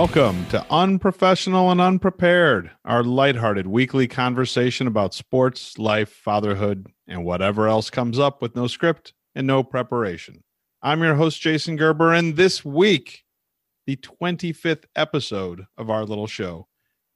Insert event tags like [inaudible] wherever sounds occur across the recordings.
Welcome to Unprofessional and Unprepared, our lighthearted weekly conversation about sports, life, fatherhood, and whatever else comes up with no script and no preparation. I'm your host, Jason Gerber, and this week, the 25th episode of our little show,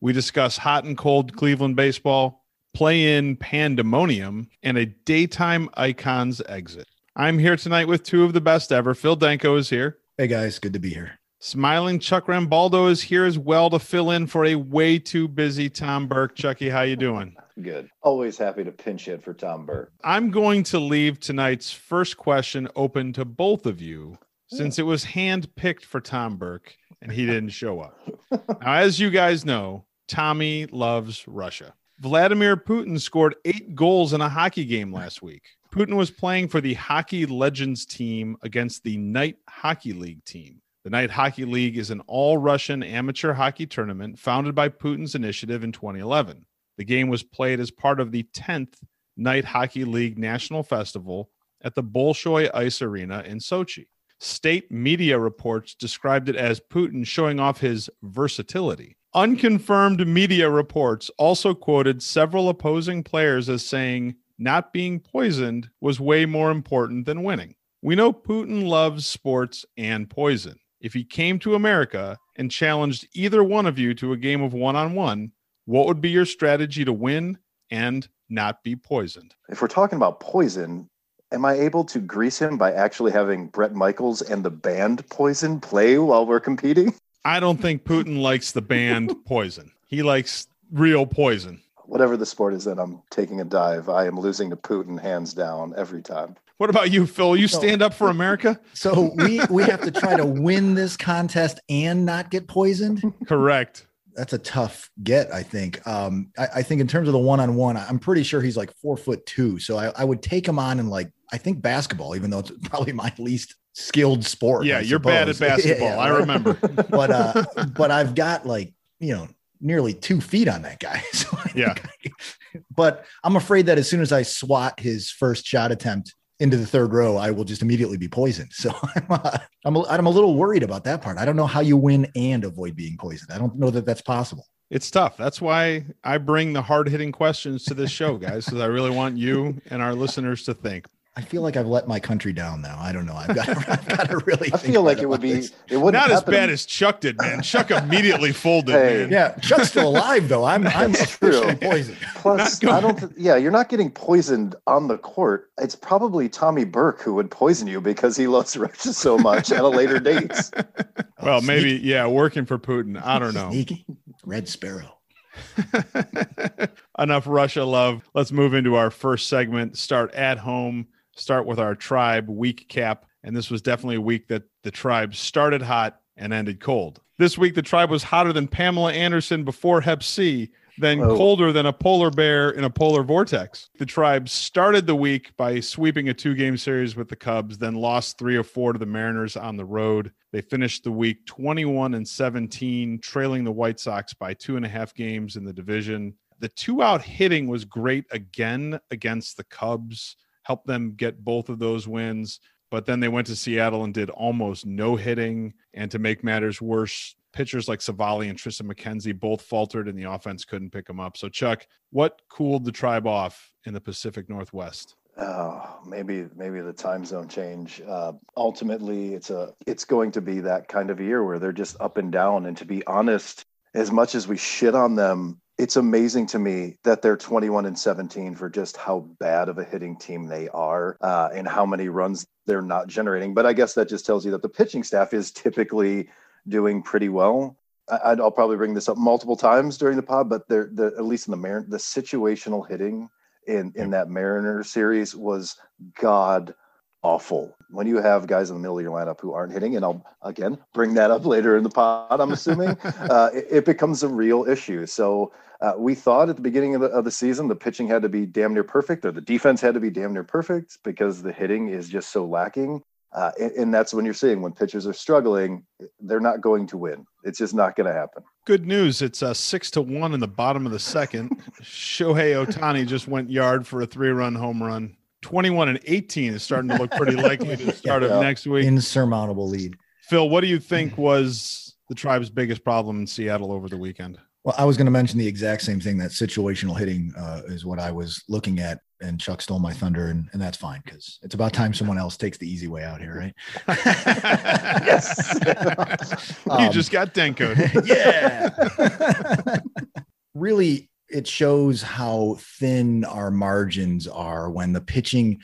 we discuss hot and cold Cleveland baseball, play in pandemonium, and a daytime icons exit. I'm here tonight with two of the best ever. Phil Danko is here. Hey guys, good to be here. Smiling Chuck Rambaldo is here as well to fill in for a way too busy Tom Burke. Chucky, how you doing? Good. Always happy to pinch hit for Tom Burke. I'm going to leave tonight's first question open to both of you since it was hand picked for Tom Burke and he didn't show up. [laughs] now, as you guys know, Tommy loves Russia. Vladimir Putin scored eight goals in a hockey game last week. Putin was playing for the Hockey Legends team against the Night Hockey League team. The Night Hockey League is an all Russian amateur hockey tournament founded by Putin's initiative in 2011. The game was played as part of the 10th Night Hockey League National Festival at the Bolshoi Ice Arena in Sochi. State media reports described it as Putin showing off his versatility. Unconfirmed media reports also quoted several opposing players as saying not being poisoned was way more important than winning. We know Putin loves sports and poison if he came to America and challenged either one of you to a game of one on one, what would be your strategy to win and not be poisoned? If we're talking about poison, am I able to grease him by actually having Bret Michaels and the band Poison play while we're competing? I don't think Putin likes the band [laughs] Poison. He likes real poison. Whatever the sport is that I'm taking a dive, I am losing to Putin hands down every time. What about you, Phil? You stand up for America? [laughs] So we we have to try to win this contest and not get poisoned. Correct. That's a tough get, I think. Um, I, I think in terms of the one-on-one, I'm pretty sure he's like four foot two. So I, I would take him on in like I think basketball, even though it's [laughs] probably my least skilled sport. Yeah, I you're bad at [laughs] basketball. Yeah, I remember. but uh, but I've got like you know nearly two feet on that guy. So Yeah. I- but I'm afraid that as soon as I swat his first shot attempt into the third row, I will just immediately be poisoned. So [laughs] I'm uh, I'm a, I'm a little worried about that part. I don't know how you win and avoid being poisoned. I don't know that that's possible. It's tough. That's why I bring the hard hitting questions to this show, guys, because I really want you and our listeners to think. I feel like I've let my country down now. I don't know. I've got, [laughs] I've got to really. I think feel like it would be this. it wouldn't Not as bad as Chuck did, man. [laughs] Chuck immediately folded, Hey. man. Yeah, Chuck's still [laughs] alive though. I'm I'm true. officially poisoned. Plus, I don't. th- Yeah, you're not getting poisoned on the court. It's probably Tommy Burke who would poison you because he loves Russia so much at a later date. Well, Oh, maybe, yeah, working for Putin. I don't know. Sneaky. Red Sparrow. Enough Russia love. Let's move into our first segment. Start at home. Start with our tribe week cap. And this was definitely a week that the tribe started hot and ended cold. This week, the tribe was hotter than Pamela Anderson before Hep C, then Oh. colder than a polar bear in a polar vortex. The tribe started the week by sweeping a two game series with the Cubs, then lost three or four to the Mariners on the road. They finished the week 21 and 17, trailing the White Sox by two and a half games in the division. The two out hitting was great again against the Cubs, helped them get both of those wins. But then they went to Seattle and did almost no hitting. And to make matters worse, pitchers like Civale and Tristan McKenzie both faltered and the offense couldn't pick them up. So, Chuck, what cooled the tribe off in the Pacific Northwest? Oh, maybe maybe the time zone change. Uh, ultimately, it's a it's going to be that kind of year where they're just up and down. And to be honest, as much as we shit on them, it's amazing to me that they're 21 and 17 for just how bad of a hitting team they are uh, and how many runs they're not generating. But I guess that just tells you that the pitching staff is typically doing pretty well. I, I'll probably bring this up multiple times during the pod, but they're the at least in the Marin, the situational hitting in in that Mariner series was god awful. When you have guys in the middle of your lineup who aren't hitting, and I'll again bring that up later in the pod, I'm assuming [laughs] uh, it, it becomes a real issue. So uh, we thought at the beginning of the, of the season the pitching had to be damn near perfect, or the defense had to be damn near perfect because the hitting is just so lacking. Uh, and, and that's when you're seeing when pitchers are struggling, they're not going to win. It's just not going to happen. Good news. It's uh, six to one in the bottom of the second. [laughs] Shohei Ohtani just went yard for a three run home run. 21 and 18 is starting to look pretty likely to the [laughs] start Yeah. of next week. Insurmountable lead. Phil, what do you think was the tribe's biggest problem in Seattle over the weekend? Well, I was going to mention the exact same thing. That situational hitting uh, is what I was looking at, and Chuck stole my thunder, and, and that's fine because it's about time someone else takes the easy way out here, right? [laughs] Yes. [laughs] you Um, just got Denko. yeah. really, it shows how thin our margins are when the pitching,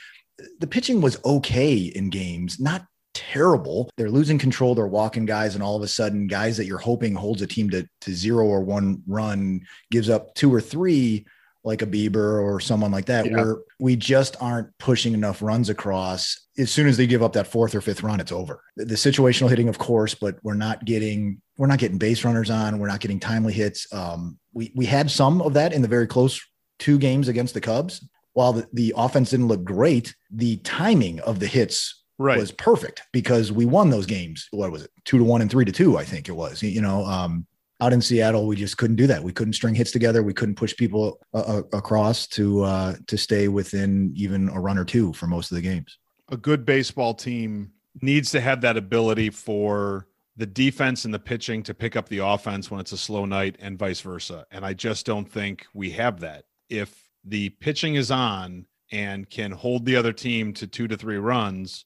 the pitching was okay in games, not terrible. They're losing control. They're walking guys, and all of a sudden, guys that you're hoping holds a team to, to zero or one run gives up two or three, like a Bieber or someone like that, Yeah. where we just aren't pushing enough runs across. As soon as they give up that fourth or fifth run, it's over. The, the situational hitting, of course, but we're not getting we're not getting base runners on. We're not getting timely hits. Um, we we had some of that in the very close two games against the Cubs. While the, the offense didn't look great, the timing of the hits Right. was perfect because we won those games. What was it? Two to one and three to two, I think it was. You know, um, out in Seattle, we just couldn't do that. We couldn't string hits together. We couldn't push people uh, uh, across to uh, to stay within even a run or two for most of the games. a good baseball team needs to have that ability for the defense and the pitching to pick up the offense when it's a slow night and vice versa. And I just don't think we have that. If the pitching is on and can hold the other team to two to three runs,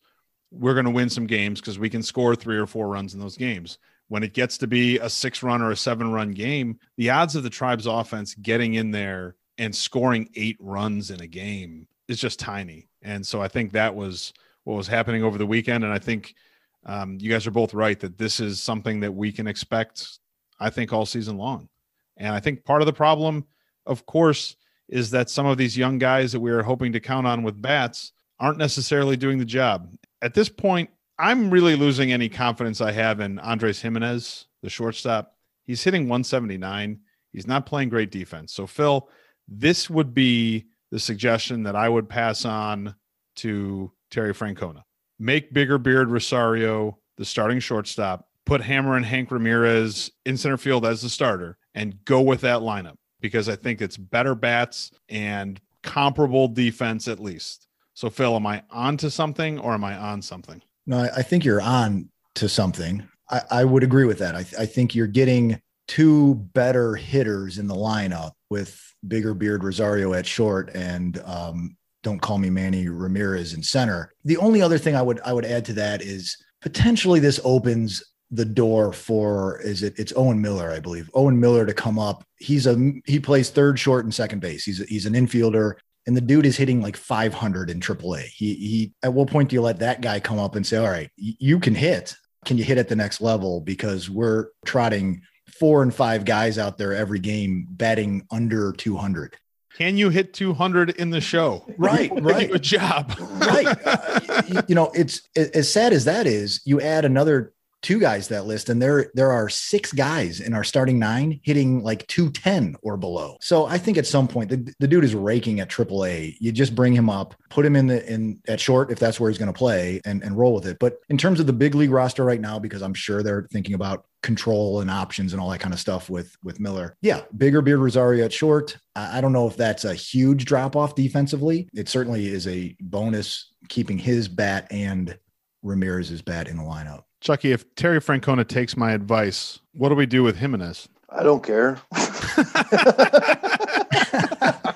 we're going to win some games because we can score three or four runs in those games. When it gets to be a six run or a seven run game, the odds of the tribe's offense getting in there and scoring eight runs in a game is just tiny. And so I think that was what was happening over the weekend. And I think um, you guys are both right that this is something that we can expect, I think, all season long. And I think part of the problem, of course, is that some of these young guys that we are hoping to count on with bats aren't necessarily doing the job. At this point, I'm really losing any confidence I have in Andres Gimenez, the shortstop. He's hitting 179. He's not playing great defense. So, Phil, this would be the suggestion that I would pass on to Terry Francona. Make Bigger Beard Rosario the starting shortstop, put Hammer and Hank Ramirez in center field as the starter, and go with that lineup because I think it's better bats and comparable defense at least. So, Phil, am I on to something or am I on something? No, I, think you're on to something. I, I would agree with that. I, th- I think you're getting two better hitters in the lineup with bigger beard Rosario at short and um, don't call me Manny Ramirez in center. The only other thing I would I would add to that is potentially this opens the door for is it it's Owen Miller I believe Owen Miller to come up. He's a he plays third, short, and second base. He's he's an infielder and the dude is hitting like 500 in AAA. He he. At what point do you let that guy come up and say, "All right, you can hit. Can you hit at the next level?" Because we're trotting four and five guys out there every game batting under 200. Can you hit 200 in the show? Right, [laughs] right. Good job. right. Uh, [laughs] you, know, it's as sad as that is. You add another two guys to that list, and there there are six guys in our starting nine hitting like two ten or below. So I think at some point the, the dude is raking at AAA. You just bring him up, put him in the in at short if that's where he's going to play, and and roll with it. But in terms of the big league roster right now, because I'm sure they're thinking about control and options and all that kind of stuff with with Miller. Yeah, bigger beard Rosario at short. I I don't know if that's a huge drop off defensively. It certainly is a bonus keeping his bat and Ramirez's bat in the lineup. Chucky, if Terry Francona takes my advice, what do we do with Gimenez? I don't care. [laughs] [laughs]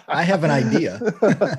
I have an idea.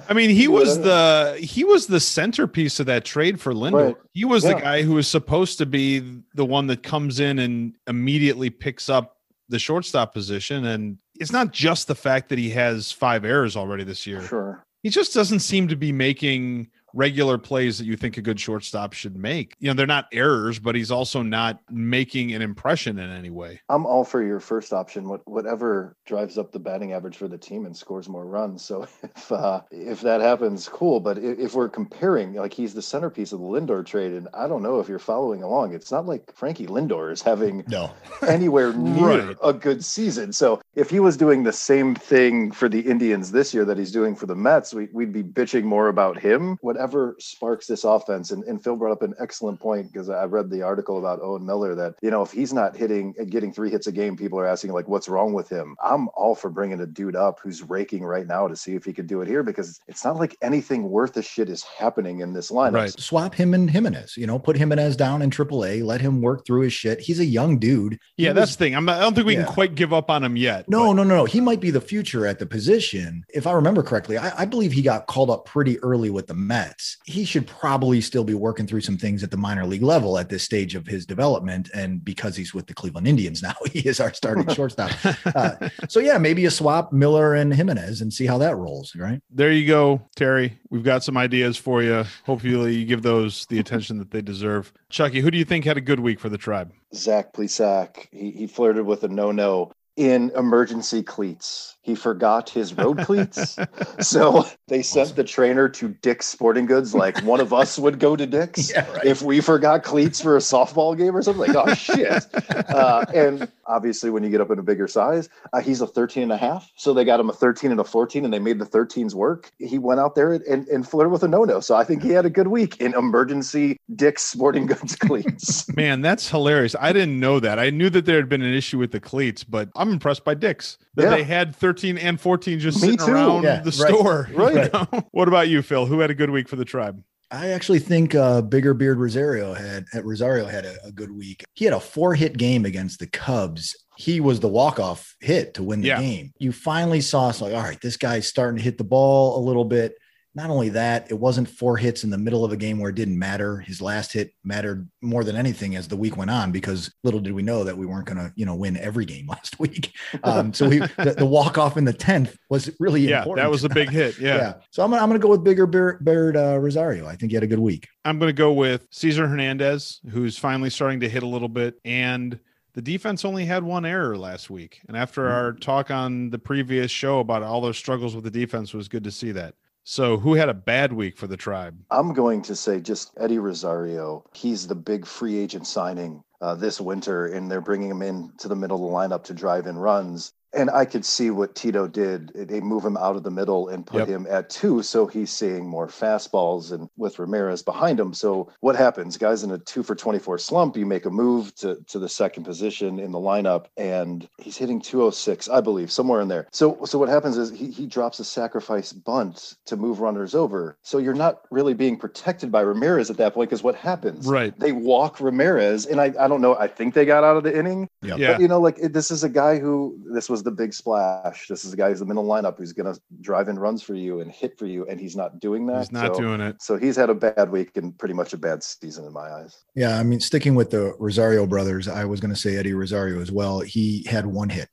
I mean, he was the he was the centerpiece of that trade for Lindor. Right. He was the guy who was supposed to be the one that comes in and immediately picks up the shortstop position. And it's not just the fact that he has five errors already this year. Sure. He just doesn't seem to be making regular plays that you think a good shortstop should make. You know, they're not errors, but he's also not making an impression in any way. I'm all for your first option, what, whatever drives up the batting average for the team and scores more runs. So [laughs] if uh, if that happens, cool. But if, if we're comparing, like he's the centerpiece of the Lindor trade, and I don't know if you're following along. It's not like Frankie Lindor is having [laughs] No. anywhere near Right. a good season. So if he was doing the same thing for the Indians this year that he's doing for the Mets, we, we'd be bitching more about him. What whatever sparks this offense. And, and Phil brought up an excellent point because I read the article about Owen Miller that, you know, if he's not hitting and getting three hits a game, people are asking, like, what's wrong with him? I'm all for bringing a dude up who's raking right now to see if he could do it here because it's not like anything worth a shit is happening in this lineup. Right. Swap him and Gimenez, you know, put Gimenez down in AAA, let him work through his shit. He's a young dude. He Yeah, was- that's the thing. I'm not, I don't think we Yeah. can quite give up on him yet. No, but- no, no, no. He might be the future at the position. If I remember correctly, I, I believe he got called up pretty early with the Mets. He should probably still be working through some things at the minor league level at this stage of his development. And because he's with the Cleveland Indians [laughs] now, he is our starting shortstop. [laughs] Uh, so yeah, maybe a swap Miller and Gimenez and see how that rolls. Right? There you go, Terry. We've got some ideas for you. Hopefully, you give those the attention that they deserve. Chucky, who do you think had a good week for the tribe? Zach Plesac, he, he flirted with a no-no in emergency cleats. He forgot his road [laughs] cleats. So they sent the trainer to Dick's Sporting Goods, like one of us would go to Dick's [laughs] Yeah, right. if we forgot cleats for a softball game or something. Like, oh shit. [laughs] Uh, and obviously, when you get up in a bigger size, uh, he's a 13 and a half. So they got him a 13 and a 14, and they made the 13s work. He went out there and, and flirted with a no no. So I think he had a good week in emergency Dick's Sporting Goods cleats. Man, that's hilarious. I didn't know that. I knew that there had been an issue with the cleats, but I'm impressed by Dick's that Yeah. they had 13 and 14 just Me sitting too. around Yeah, the right. store. Right. you know? [laughs] what about you, Phil? Who had a good week for the tribe? I actually think uh, Bigger Beard Rosario had at Rosario had a, a good week. He had a four hit game against the Cubs. He was the walk off hit to win the Yeah. game. You finally saw it's like, all right, this guy's starting to hit the ball a little bit. Not only that, it wasn't four hits in the middle of a game where it didn't matter. His last hit mattered more than anything as the week went on because little did we know that we weren't going to, you know, win every game [laughs] last week. Um, so we [laughs] the, the walk off in the tenth was really Yeah, important. that was a big [laughs] hit. Yeah. yeah. So I'm gonna, I'm gonna go with Bigger Beard uh, Rosario. I think he had a good week. I'm going to go with Cesar Hernandez, who's finally starting to hit a little bit. And the defense only had one error last week. And after Mm-hmm. our talk on the previous show about all those struggles with the defense, was good to see that. So, who had a bad week for the tribe? I'm going to say just Eddie Rosario. He's the big free agent signing uh, this winter, and they're bringing him in to the middle of the lineup to drive in runs. And I could see what Tito did. They move him out of the middle and put Yep. him at two. So he's seeing more fastballs and with Ramirez behind him. So what happens? Guys in a two for 24 slump, you make a move to, to the second position in the lineup and he's hitting 206, I believe, somewhere in there. So so what happens is he, he drops a sacrifice bunt to move runners over. So you're not really being protected by Ramirez at that point because what happens? Right. They walk Ramirez. And I, I don't know. I think they got out of the inning. Yep. Yeah. But you know, like it, this is a guy who this was the big splash. This is a guy who's the middle lineup who's going to drive in runs for you and hit for you, and he's not doing that. He's not so, doing it. So he's had a bad week and pretty much a bad season in my eyes. Yeah, I mean, sticking with the Rosario brothers, I was going to say Eddie Rosario as well. He had one hit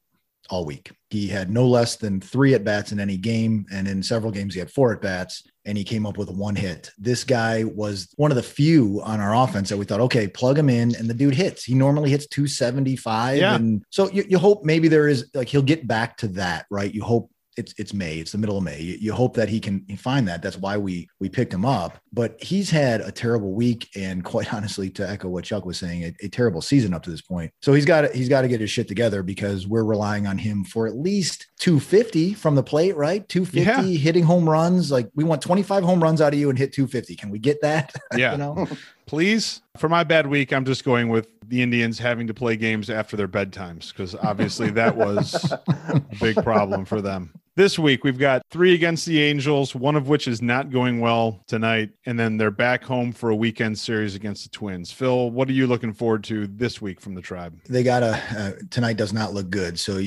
all week. He had no less than three at bats in any game, and in several games he had four at bats, and he came up with one hit. This guy was one of the few on our offense that we thought, okay, plug him in, and the dude hits. He normally hits 275, Yeah. and so you, you hope maybe there is like he'll get back to that, right? You hope it's it's May, it's the middle of May. You, you hope that he can find that. That's why we we picked him up. But he's had a terrible week, and quite [laughs] honestly, to echo what Chuck was saying, a, a terrible season up to this point. So he's got to, he's got to get his shit together because we're relying on him for at least 250 from the plate, right? 250 hitting home runs. Like we want 25 home runs out of you and hit 250. Can we get that? [laughs] Yeah. you know, [laughs] Please. For my bad week, I'm just going with the Indians having to play games after their bedtimes because obviously that was a big problem for them. This week, we've got three against the Angels, one of which is not going well tonight. And then they're back home for a weekend series against the Twins. Phil, what are you looking forward to this week from the tribe? they gotta uh, tonight does not look good. So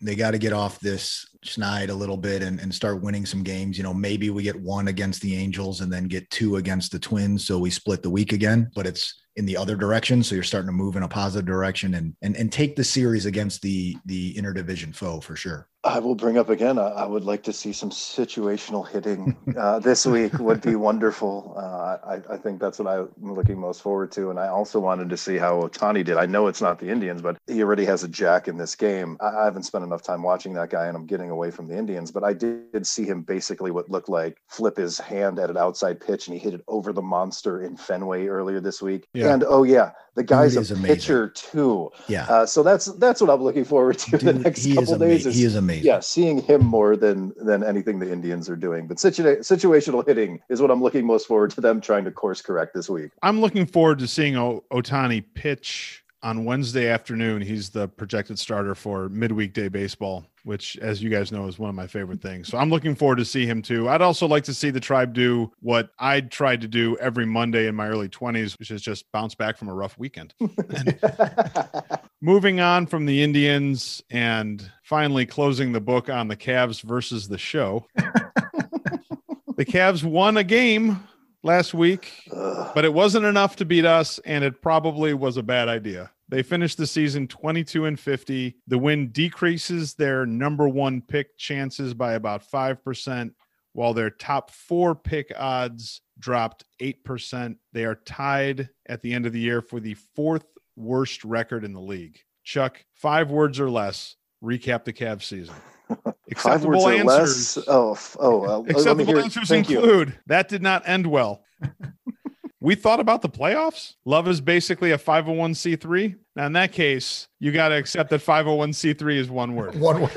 they got to get off this schneid a little bit and, and start winning some games. You know, maybe we get one against the Angels and then get two against the Twins. So we split the week again, but it's in the other direction. So you're starting to move in a positive direction and and and take the series against the the interdivision foe for sure. I will bring up again. I, I would like to see some situational hitting uh, this [laughs] week. Would be wonderful. Uh, I, I think that's what I'm looking most forward to. And I also wanted to see how Ohtani did. I know it's not the Indians, but he already has a jack in this game. I, I haven't spent enough time watching that guy, and I'm getting away from the Indians, but I did see him basically what looked like flip his hand at an outside pitch and he hit it over the monster in Fenway earlier this week. Yeah. And oh yeah, the guy's is a amazing. pitcher too. Yeah. Uh, so that's that's what I'm looking forward to the next is couple days. amazing. He is amazing. Yeah, seeing him more than than anything the Indians are doing. But situa- situational hitting is what I'm looking most forward to them trying to course correct this week. I'm looking forward to seeing o- Ohtani pitch on Wednesday afternoon. He's the projected starter for midweek day baseball, which, as you guys know, is one of my favorite things. So I'm looking forward to see him too. I'd also like to see the tribe do what I tried to do every Monday in my early 20s, which is just bounce back from a rough weekend. [laughs] Moving on from the Indians and finally closing the book on the Cavs versus the show. [laughs] the Cavs won a game last week, but it wasn't enough to beat us, and it probably was a bad idea. They finished the season 22 and 50. The win decreases their number one pick chances by about 5%, while their top four pick odds dropped 8%. They are tied at the end of the year for the fourth worst record in the league. Chuck, five words or less, recap the Cavs season. [laughs] Acceptable answers. less. Oh, oh, uh, let me Acceptable answers Thank you. include that did not end well. [laughs] we thought about the playoffs. Love is basically a 501c3. Now, in that case, you got to accept that 501c3 is one word. One word. [laughs]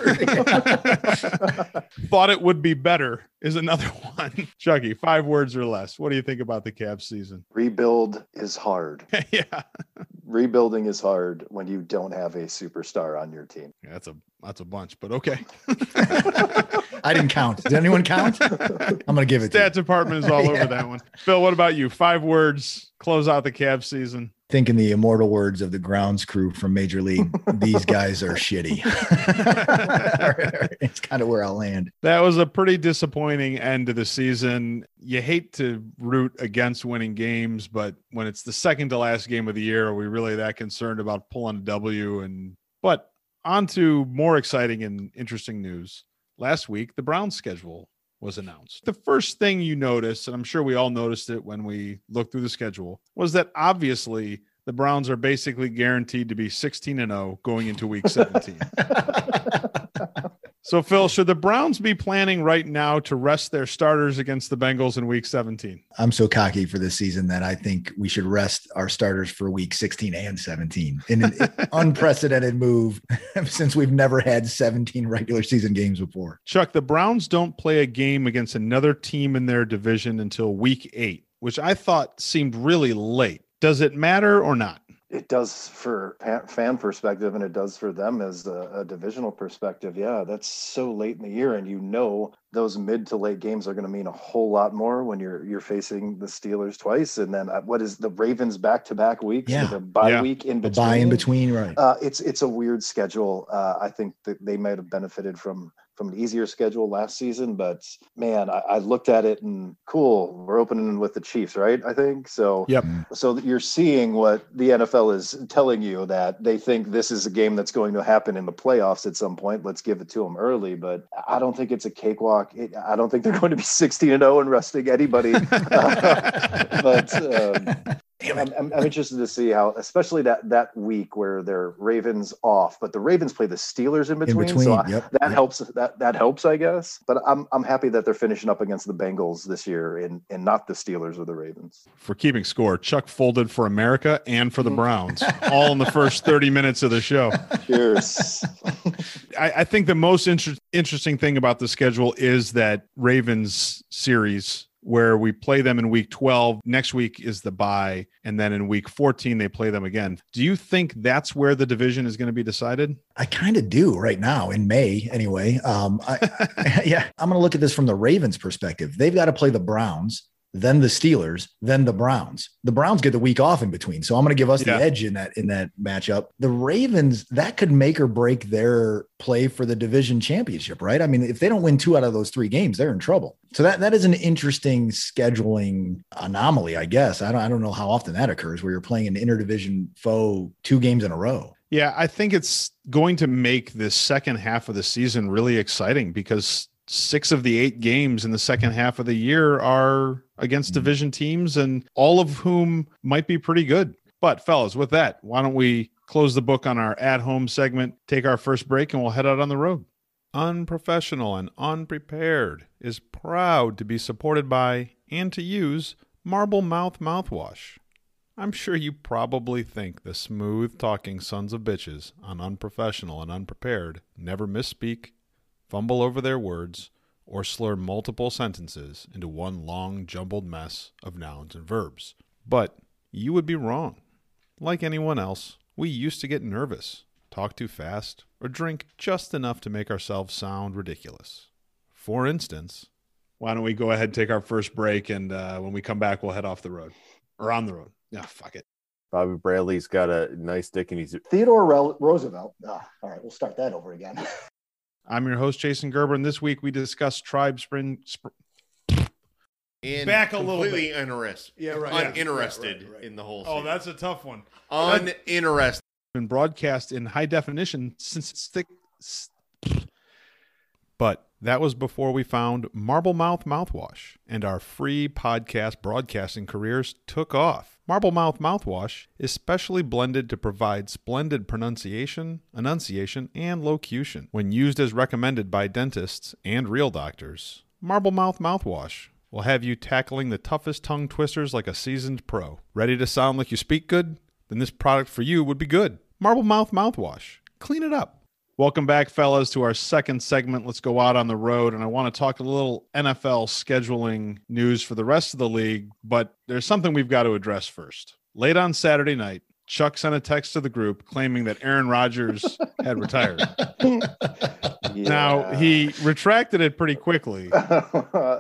thought it would be better is another one. [laughs] Chucky, five words or less. What do you think about the Cavs season? Rebuild is hard. [laughs] yeah. Rebuilding is hard when you don't have a superstar on your team. Yeah, That's a that's a bunch, but okay. [laughs] I didn't count. Did anyone count? I'm gonna give it to you. Department is all [laughs] Yeah. over that one. Phil, what about you? Five words, close out the Cavs season. Thinking the immortal words of the grounds crew from Major League, these guys are shitty. [laughs] it's kind of where I'll land. That was a pretty disappointing end to the season. You hate to root against winning games, but when it's the second to last game of the year, are we really that concerned about pulling a W? And but on to more exciting and interesting news. Last week, the Browns schedule was announced. The first thing you noticed, and I'm sure we all noticed it when we looked through the schedule, was that obviously the Browns are basically guaranteed to be 16 and 0 going into week 17. [laughs] So, Phil, should the Browns be planning right now to rest their starters against the Bengals in week 17? I'm so cocky for this season that I think we should rest our starters for week 16 and 17 in an [laughs] unprecedented move [laughs] since we've never had 17 regular season games before. Chuck, the Browns don't play a game against another team in their division until week eight, which I thought seemed really late. Does it matter or not? It does for fan perspective, and it does for them as a, a divisional perspective. Yeah, that's so late in the year, and you know those mid to late games are going to mean a whole lot more when you're you're facing the Steelers twice, and then uh, what is the Ravens back to back weeks Yeah. the bye Yeah. week in between The bye in between, right? Uh, it's it's a weird schedule. Uh, I think that they might have benefited from from an easier schedule last season, but man, I, I looked at it and cool, we're opening with the Chiefs, right? I think so. Yep. So you're seeing what the NFL is telling you that they think this is a game that's going to happen in the playoffs at some point. Let's give it to them early, but I don't think it's a cakewalk. It, I don't think they're [laughs] going to be 16 and 0 and resting anybody. [laughs] [laughs] but um, Damn I'm, I'm, I'm interested to see how, especially that that week where they're Ravens off, but the Ravens play the Steelers in In between. between, So I- yep. that yep. helps. That that helps, I guess. But I'm I'm happy that they're finishing up against the Bengals this year, and and not the Steelers or the Ravens. For keeping score, Chuck folded for America and for the mm. Browns, [laughs] all in the first 30 minutes of the show. Cheers. [laughs] I, I think the most inter- interesting thing about the schedule is that Ravens series where we play them in week 12. Next week is the bye. And then in week 14, they play them again. Do you think that's where the division is going to be decided? I kind of do right now in May, anyway. Um, I, [laughs] yeah, I'm going to look at this from the Ravens' perspective. They've got to play the Browns, then the Steelers, then the Browns. The Browns get the week off in between, so I'm going to give us Yeah. the edge in that in that matchup. The Ravens that could make or break their play for the division championship, right? I mean, if they don't win two out of those three games, they're in trouble. So that that is an interesting scheduling anomaly, I guess. I don't I don't know how often that occurs where you're playing an interdivision foe two games in a row. Yeah, I think it's going to make the second half of the season really exciting because six of the eight games in the second half of the year are against Mhm. division teams and all of whom might be pretty good. But, fellas, with that, why don't we close the book on our at home segment, take our first break, and we'll head out on the road? Unprofessional and Unprepared is proud to be supported by and to use Marble Mouth Mouthwash. I'm sure you probably think the smooth talking sons of bitches on Unprofessional and Unprepared never misspeak, fumble over their words, or slur multiple sentences into one long jumbled mess of nouns and verbs. But you would be wrong. Like anyone else, we used to get nervous, talk too fast, or drink just enough to make ourselves sound ridiculous. For instance, why don't we go ahead and take our first break and uh, when we come back, we'll head off the road or on the road. Yeah, fuck it. Bobby Bradley's got a nice dick and he's Theodore Roosevelt. Ah, all right, we'll start that over again. [laughs] I'm your host, Jason Gerber, and this week we discuss Tribe Spring. Sp- and Back a little completely uninterested. Yeah, right. Yeah, Uninterested right, right, right. in the whole. oh, scene. that's a tough one. uninterested. Been broadcast in high definition since it's thick. But that was before we found Marble Mouth Mouthwash and our free podcast broadcasting careers took off. Marble Mouth Mouthwash is specially blended to provide splendid pronunciation, enunciation, and locution. When used as recommended by dentists and real doctors, Marble Mouth Mouthwash will have you tackling the toughest tongue twisters like a seasoned pro. Ready to sound like you speak good? Then this product for you would be good. Marble Mouth Mouthwash. Clean it up. Welcome back, fellas, to our second segment. Let's go out on the road. And I want to talk a little NFL scheduling news for the rest of the league, but there's something we've got to address first. Late on Saturday night, Chuck sent a text to the group claiming that Aaron Rodgers had retired. [laughs] Now, he retracted it pretty quickly. [laughs]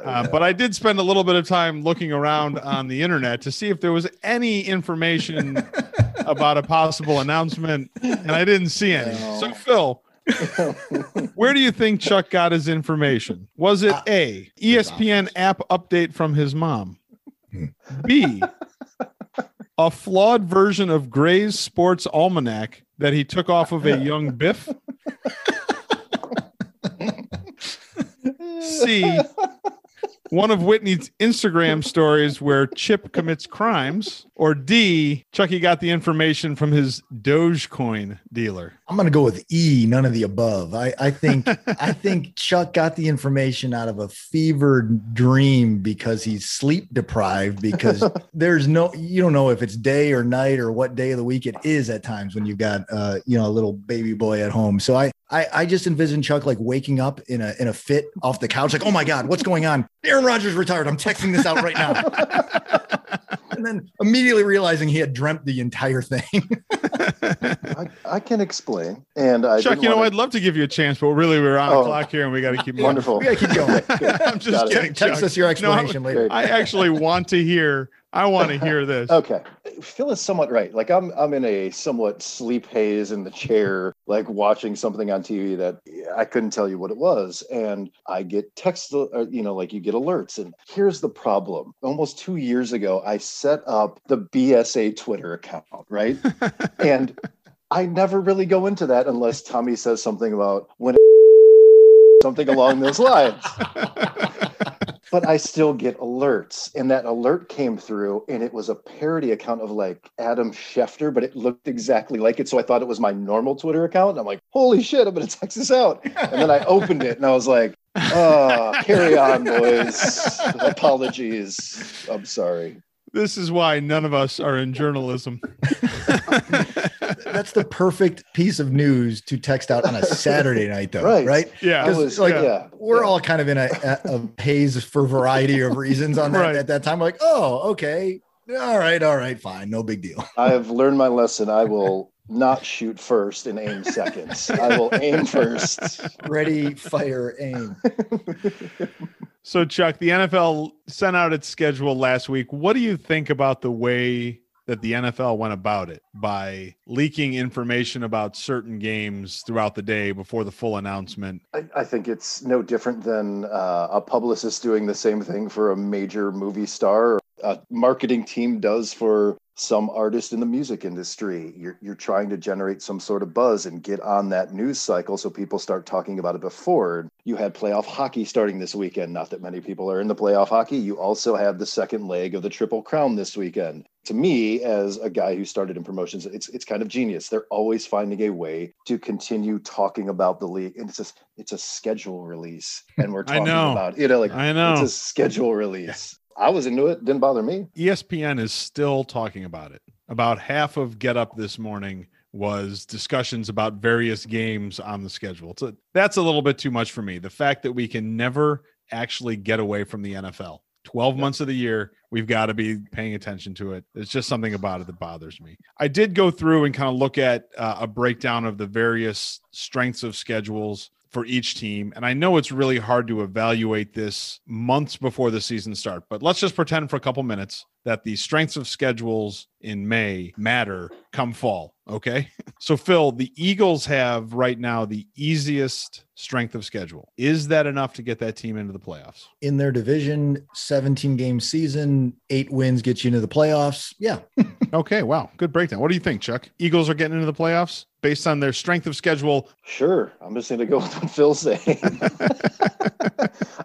Uh, but I did spend a little bit of time looking around on the internet to see if there was any information [laughs] about a possible announcement, and I didn't see any. So, Phil, [laughs] where do you think Chuck got his information? Was it Uh, A, ESPN app update from his mom? B, a flawed version of Gray's Sports Almanac that he took off of a young Biff? C, one of Whitney's Instagram stories where Chip commits crimes, or D, Chucky got the information from his Dogecoin dealer. I'm gonna go with E, none of the above. I, I think I [laughs] think Chuck got the information out of a fevered dream because he's sleep deprived because [laughs] there's no you don't know if it's day or night or what day of the week it is at times when you've got uh you know a little baby boy at home. So I I, I just envision Chuck like waking up in a in a fit off the couch, like, oh my God, what's going on? Aaron Rodgers retired. I'm texting this out right now. [laughs] and then immediately realizing he had dreamt the entire thing. [laughs] I, I can explain. And I Chuck, you know, wanna- I'd love to give you a chance, but really we're on the Oh. clock here and we got to keep moving. Wonderful. we gotta keep going. [laughs] I'm just Got it. kidding. Text Chuck. us your No, I'm- explanation later. I actually want to hear. I want to [laughs] hear this. Okay. Phil is somewhat right. Like I'm I'm in a somewhat sleep haze in the chair, like watching something on TV that I couldn't tell you what it was. And I get text, uh, you know, like you get alerts. And here's the problem. Almost two years ago, I set up the BSA Twitter account, right? [laughs] and I never really go into that unless Tommy says something about when [laughs] something along those lines [laughs] but I still get alerts. And that alert came through, and it was a parody account of like Adam Schefter, but it looked exactly like it. So I thought it was my normal Twitter account. And I'm like, holy shit, I'm going to text this out. And then I opened it and I was like, oh, carry on, boys. Apologies. I'm sorry. This is why none of us are in journalism. [laughs] That's the perfect piece of news to text out on a Saturday [laughs] night, though, Right. right? yeah. Was like, like, yeah. We're yeah. all kind of in a, a, a haze for a variety of reasons on that Right. at that time. We're like, oh, okay. All right, all right, fine, no big deal. I have learned my lesson. I will not shoot first and aim seconds. I will aim [laughs] first. Ready, fire, aim. So, Chuck, the NFL sent out its schedule last week. What do you think about the way that the NFL went about it by leaking information about certain games throughout the day before the full announcement? I, I think it's no different than uh, a publicist doing the same thing for a major movie star. A marketing team does for some artist in the music industry. You're you're trying to generate some sort of buzz and get on that news cycle so people start talking about it before. You had playoff hockey starting this weekend. Not that many people are in the playoff hockey. You also have the second leg of the Triple Crown this weekend. To me, as a guy who started in promotions, it's it's kind of genius. They're always finding a way to continue talking about the league, and it's just it's a schedule release, and we're [laughs] talking about you know like I know. it's a schedule release. I was into it. Didn't bother me. ESPN is still talking about it. About half of Get Up this morning was discussions about various games on the schedule. So that's a little bit too much for me. The fact that we can never actually get away from the NFL. 12 months of the year, we've got to be paying attention to it. It's just something about it that bothers me. I did go through and kind of look at uh, a breakdown of the various strengths of schedules for each team. And I know it's really hard to evaluate this months before the season start, but let's just pretend for a couple minutes that the strengths of schedules in May matter come fall. Okay. [laughs] So, Phil, the Eagles have right now the easiest strength of schedule. Is that enough to get that team into the playoffs? In their division, 17 game season, eight wins get you into the playoffs. Yeah. [laughs] Okay. Wow. Good breakdown. What do you think, Chuck? Eagles are getting into the playoffs based on their strength of schedule. Sure, I'm just going to go [laughs] with what Phil's saying. [laughs]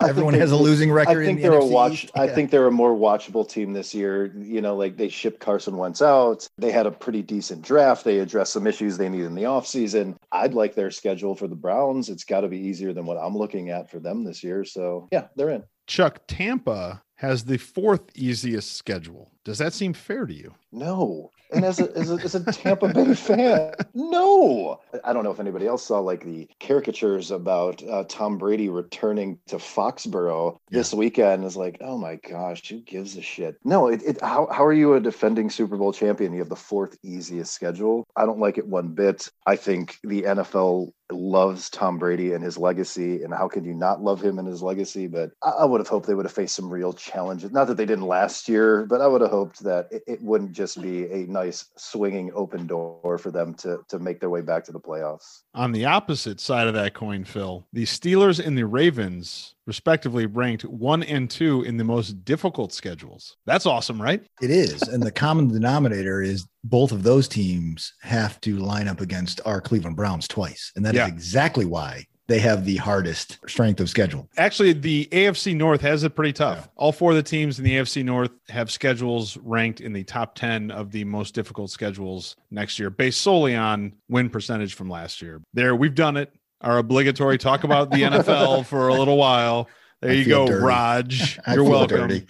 Everyone has a they- losing I record think in the they're a NFC watch. East. I think they're a more watchable team this year. You know, like they shipped Carson Wentz out. They had a pretty decent draft. They addressed some issues they need in the offseason. I'd like their schedule for the Browns. It's got to be easier than what I'm looking at for them this year. So yeah, they're in. Chuck, Tampa has the fourth easiest schedule. Does that seem fair to you? No. And as a, as a, as a Tampa Bay [laughs] fan, no. I don't know if anybody else saw like the caricatures about uh, Tom Brady returning to Foxborough this weekend. Is like, oh my gosh, who gives a shit? No, it, it how, how are you a defending Super Bowl champion? You have the fourth easiest schedule. I don't like it one bit. I think the NFL loves Tom Brady and his legacy, and how can you not love him and his legacy? But I, I would have hoped they would have faced some real challenges. Not that they didn't last year, but I would have hoped that it, it wouldn't just be a nice swinging open door for them to to make their way back to the playoffs. On the opposite side of that coin, Phil, the Steelers and the Ravens, respectively, ranked one and two in the most difficult schedules. That's awesome, right? It is. And the common denominator is both of those teams have to line up against our Cleveland Browns twice. And that is Yeah. exactly why they have the hardest strength of schedule. Actually, the AFC North has it pretty tough. All four of the teams in the AFC North have schedules ranked in the top 10 of the most difficult schedules next year, based solely on win percentage from last year. There, we've done it. Our obligatory talk about the [laughs] NFL for a little while. There I you go, dirty. Raj. [laughs] You're welcome.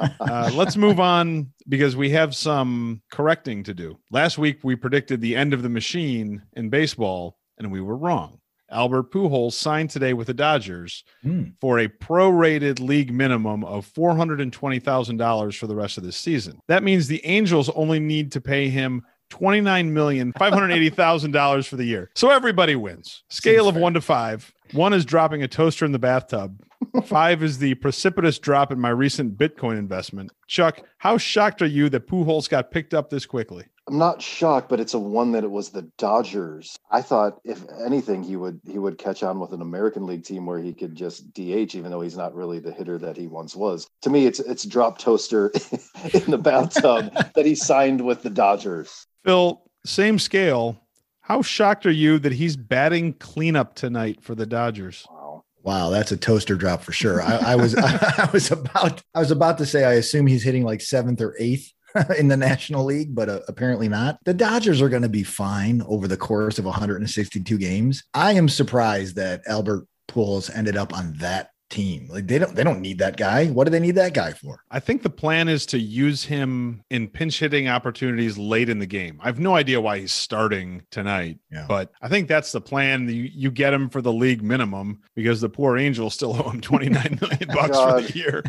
Uh, let's [laughs] move on because we have some correcting to do. Last week, we predicted the end of the machine in baseball, and we were wrong. Albert Pujols signed today with the Dodgers Hmm. for a prorated league minimum of $420,000 for the rest of this season. That means the Angels only need to pay him $29,580,000 for the year. So everybody wins. Scale Seems of fair. one to five. One is dropping a toaster in the bathtub. [laughs] Five is the precipitous drop in my recent Bitcoin investment. Chuck, how shocked are you that Pujols got picked up this quickly? I'm not shocked, but it's a one that it was the Dodgers. I thought if anything, he would he would catch on with an American League team where he could just DH, even though he's not really the hitter that he once was. To me, it's it's drop toaster [laughs] in the bathtub [laughs] that he signed with the Dodgers. Phil, same scale. How shocked are you that he's batting cleanup tonight for the Dodgers? Wow. Wow, that's a toaster drop for sure. I, I was [laughs] I was about I was about to say I assume he's hitting like seventh or eighth [laughs] in the National League, but uh, apparently not. The Dodgers are going to be fine over the course of 162 games. I am surprised that Albert Pujols ended up on that team. Like they don't they don't need that guy. What do they need that guy for? I think the plan is to use him in pinch hitting opportunities late in the game. I have no idea why he's starting tonight, Yeah. but I think that's the plan. You, you get him for the league minimum because the poor Angels still [laughs] owe him 29 million bucks for the year.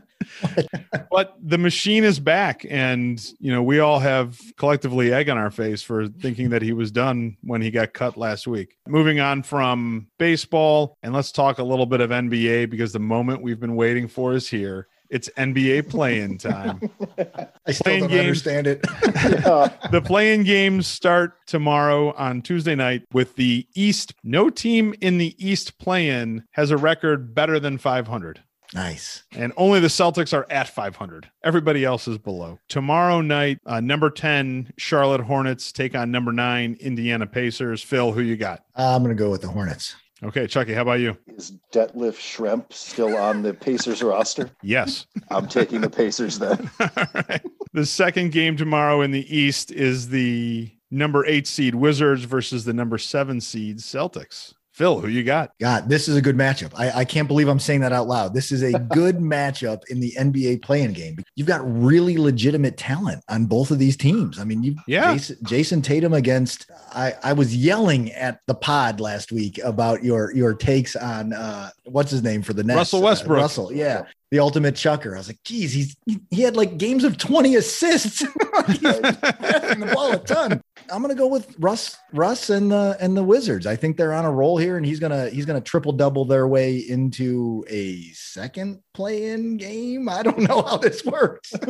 [laughs] [laughs] but the machine is back and you know we all have collectively egg on our face for thinking that he was done when he got cut last week moving on from baseball and let's talk a little bit of nba because the moment we've been waiting for is here it's nba play-in time [laughs] I still Playing don't games. understand it. Yeah. [laughs] the play-in games start tomorrow on tuesday night with the east no team in the east play-in has a record better than 500 Nice. And only the Celtics are at 500. Everybody else is below. Tomorrow night, uh, number 10, Charlotte Hornets take on number nine, Indiana Pacers. Phil, who you got? I'm going to go with the Hornets. Okay, Chucky, how about you? Is Detlef Schrempf still on the Pacers roster? [laughs] Yes. I'm taking the Pacers then. [laughs] All right. The second game tomorrow in the East is the number eight seed Wizards versus the number seven seed Celtics. Phil, who you got? God, this is a good matchup. I, I can't believe I'm saying that out loud. This is a [laughs] good matchup in the NBA playing game. You've got really legitimate talent on both of these teams. I mean, you Yeah. Jason, Jayson Tatum against I, I was yelling at the pod last week about your your takes on uh what's his name for the Nets? Russell Uh, Westbrook. Russell, yeah. The ultimate chucker. I was like, geez, he's he had like games of 20 assists. [laughs] passing the ball a ton. I'm gonna go with Russ, Russ and the and the Wizards. I think they're on a roll here, and he's gonna he's gonna triple double their way into a second play-in game. I don't know how this works. [laughs]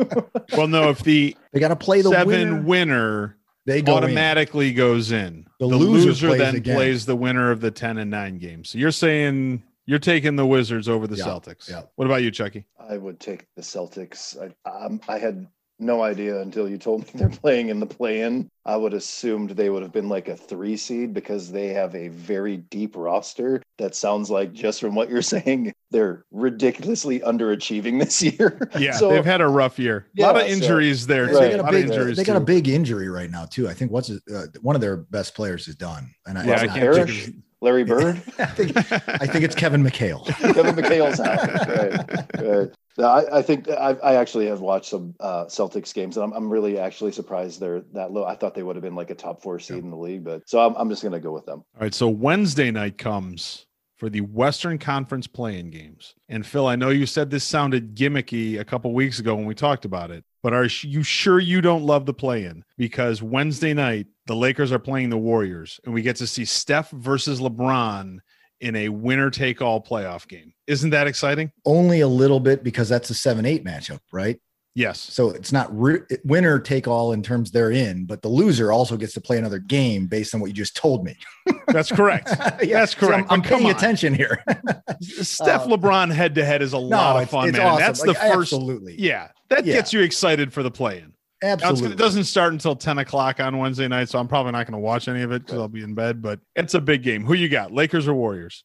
Well, no, if the they got to play the seven winner. winner, They go in. automatically goes in. The The, loser loser, plays then again. plays the winner of the 10 and 9 games. So you're saying you're taking the Wizards over the Yeah, Celtics. yeah. What about you, Chucky? I would take the Celtics. I, um, I had no idea until you told me [laughs] they're playing in the play-in. I would assumed they would have been like a three seed because they have a very deep roster. That sounds like just from what you're [laughs] saying, they're ridiculously underachieving this [laughs] year. Yeah, So- they've had a rough year. Yeah, A lot of Yeah, so- injuries there. They got A a lot big, of injuries. they got a big injury right now too. I think what's uh, one of their best players is done, and I, Yeah, it's I can't Parrish? Of- Larry Bird, [laughs] I think I think it's Kevin McHale. [laughs] Kevin McHale's out. [laughs] Right, right. No, I, I think I, I actually have watched some uh, Celtics games, and I'm, I'm really actually surprised they're that low. I thought they would have been like a top four seed in the league, but so I'm, I'm just going to go with them. All right, so Wednesday night comes for the Western Conference playing games. And Phil, I know you said this sounded gimmicky a couple weeks ago when we talked about it, but are you sure you don't love the play-in? Because Wednesday night the Lakers are playing the Warriors, and we get to see Steph versus LeBron in a winner-take-all playoff game. Isn't that exciting? Only a little bit because that's a seven-eight matchup, right? Yes. So it's not re- winner take all in terms they're in, but the loser also gets to play another game based on what you just told me. [laughs] That's correct. Yeah, That's so I'm- correct, I'm, paying on. attention here. [laughs] Steph Uh, LeBron head to head is a lot of fun, man. awesome. That's Like, the first. Absolutely. Yeah, that Yeah. gets you excited for the play-in. Absolutely. gonna- it doesn't start until 10 o'clock on Wednesday night, so I'm probably not going to watch any of it because I'll be in bed. But it's a big game. Who you got, Lakers or Warriors?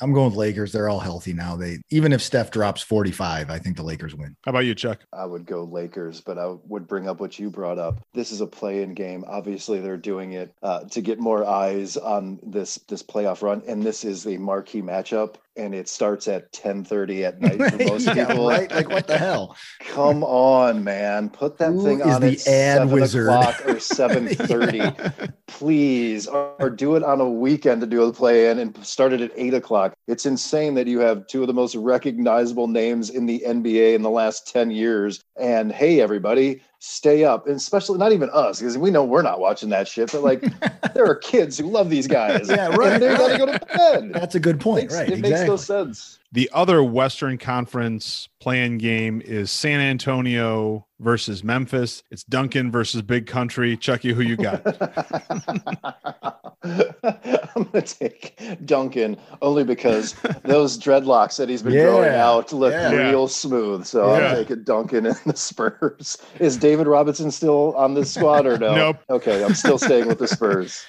I'm going with Lakers. They're all healthy now. They even if Steph drops 45, I think the Lakers win. How about you, Chuck? I would go Lakers, but I would bring up what you brought up. This is a play-in game. Obviously, they're doing it uh, to get more eyes on this this playoff run, and this is the marquee matchup. And it starts at 10:30 at [laughs] night for most Yeah, people. right? Like what the hell? Come on, man! Put that Who thing on the at ad seven wizard? o'clock or [laughs] 7:30, please, or, or do it on a weekend to do a play-in and start it at eight o'clock. It's insane that you have two of the most recognizable names in the NBA in the last 10 years. And hey, everybody, stay up, and especially not even us because we know we're not watching that shit. But like, [laughs] there are kids who love these guys. Yeah, right, And right. gonna go to bed. That's a good point, Makes- right? It makes no sense. The other Western Conference playing game is San Antonio versus Memphis. It's Duncan versus Big Country. Chucky, who you got? [laughs] I'm gonna take Duncan only because those [laughs] dreadlocks that he's been growing out look yeah. real smooth. So Yeah. I'm taking Duncan and the Spurs. Is David Robinson still on this squad or no? [laughs] Nope. Okay, I'm still staying with the Spurs.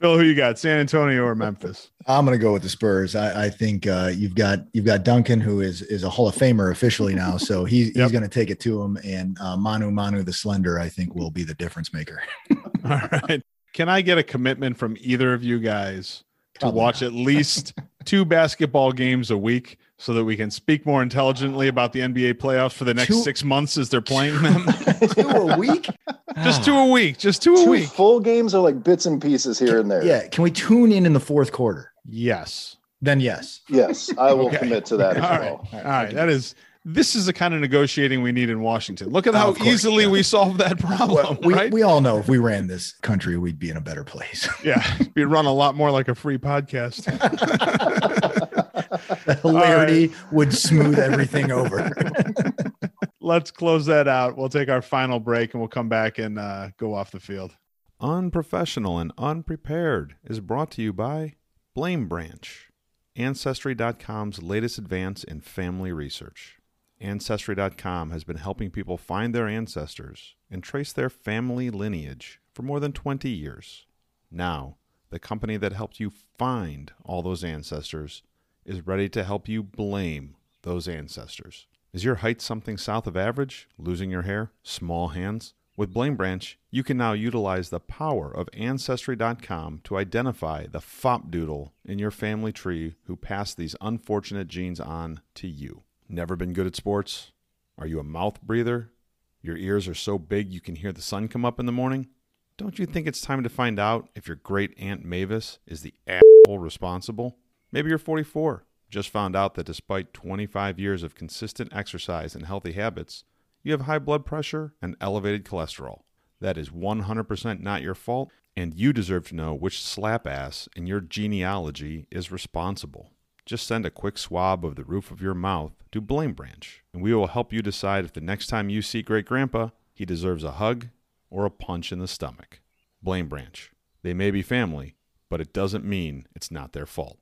Phil, who you got? San Antonio or Memphis? I'm going to go with the Spurs. I, I think uh, you've got you've got Duncan, who is is a Hall of Famer officially now, so he's Yep. he's going to take it to him. And uh, Manu Manu the Slender, I think, will be the difference maker. [laughs] All right. Can I get a commitment from either of you guys to Probably watch at least two basketball games a week so that we can speak more intelligently about the NBA playoffs for the next Two- six months as they're playing them? [laughs] two a week. [laughs] just two a week. Just two a week. full games are like bits and pieces here and there. Yeah. Can we tune in in the fourth quarter? Yes. Then yes. Yes, I will Okay. commit to that as [laughs] All right. well. All right. That is. This is the kind of negotiating we need in Washington. Look at how Of course, easily yeah. we solved that problem, Well, we, right? we all know if we ran this country, we'd be in a better place. yeah, we run a lot more like a free podcast. The [laughs] hilarity would smooth everything over. [laughs] let's close that out. We'll take our final break and we'll come back and uh, go off the field. Unprofessional and Unprepared is brought to you by Blame Branch. Ancestry.com's latest advance in family research. Ancestry.com has been helping people find their ancestors and trace their family lineage for more than 20 years. Now, the company that helped you find all those ancestors is ready to help you blame those ancestors. Is your height something south of average? Losing your hair? Small hands? With Blame Branch, you can now utilize the power of Ancestry.com to identify the fop doodle in your family tree who passed these unfortunate genes on to you. Never been good at sports? Are you a mouth breather? Your ears are so big you can hear the sun come up in the morning? Don't you think it's time to find out if your great Aunt Mavis is the asshole responsible? Maybe you're 44, just found out that despite 25 years of consistent exercise and healthy habits, you have high blood pressure and elevated cholesterol. That is 100% not your fault, and you deserve to know which slap ass in your genealogy is responsible. Just send a quick swab of the roof of your mouth to Blame Branch, and we will help you decide if the next time you see Great Grandpa, he deserves a hug or a punch in the stomach. Blame Branch. They may be family, but it doesn't mean it's not their fault.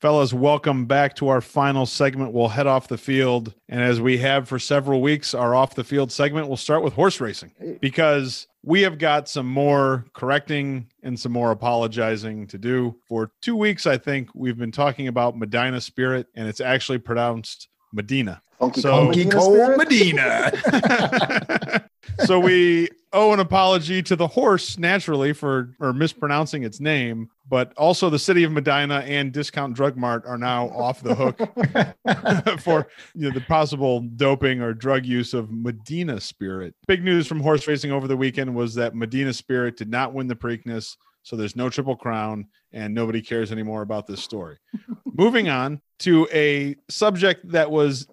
Fellas, welcome back to our final segment. We'll head off the field. And as we have for several weeks, our off the field segment will start with horse racing because we have got some more correcting and some more apologizing to do. For two weeks, I think we've been talking about Medina Spirit, and it's actually pronounced Medina. Funky So- Kong Funky Medina Cold [laughs] Medina. [laughs] so we owe an apology to the horse naturally for or mispronouncing its name, but also the city of Medina and Discount Drug Mart are now off the hook [laughs] [laughs] for you know, the possible doping or drug use of Medina Spirit. Big news from horse racing over the weekend was that Medina Spirit did not win the Preakness, so there's no triple crown, and nobody cares anymore about this story. [laughs] Moving on to a subject that was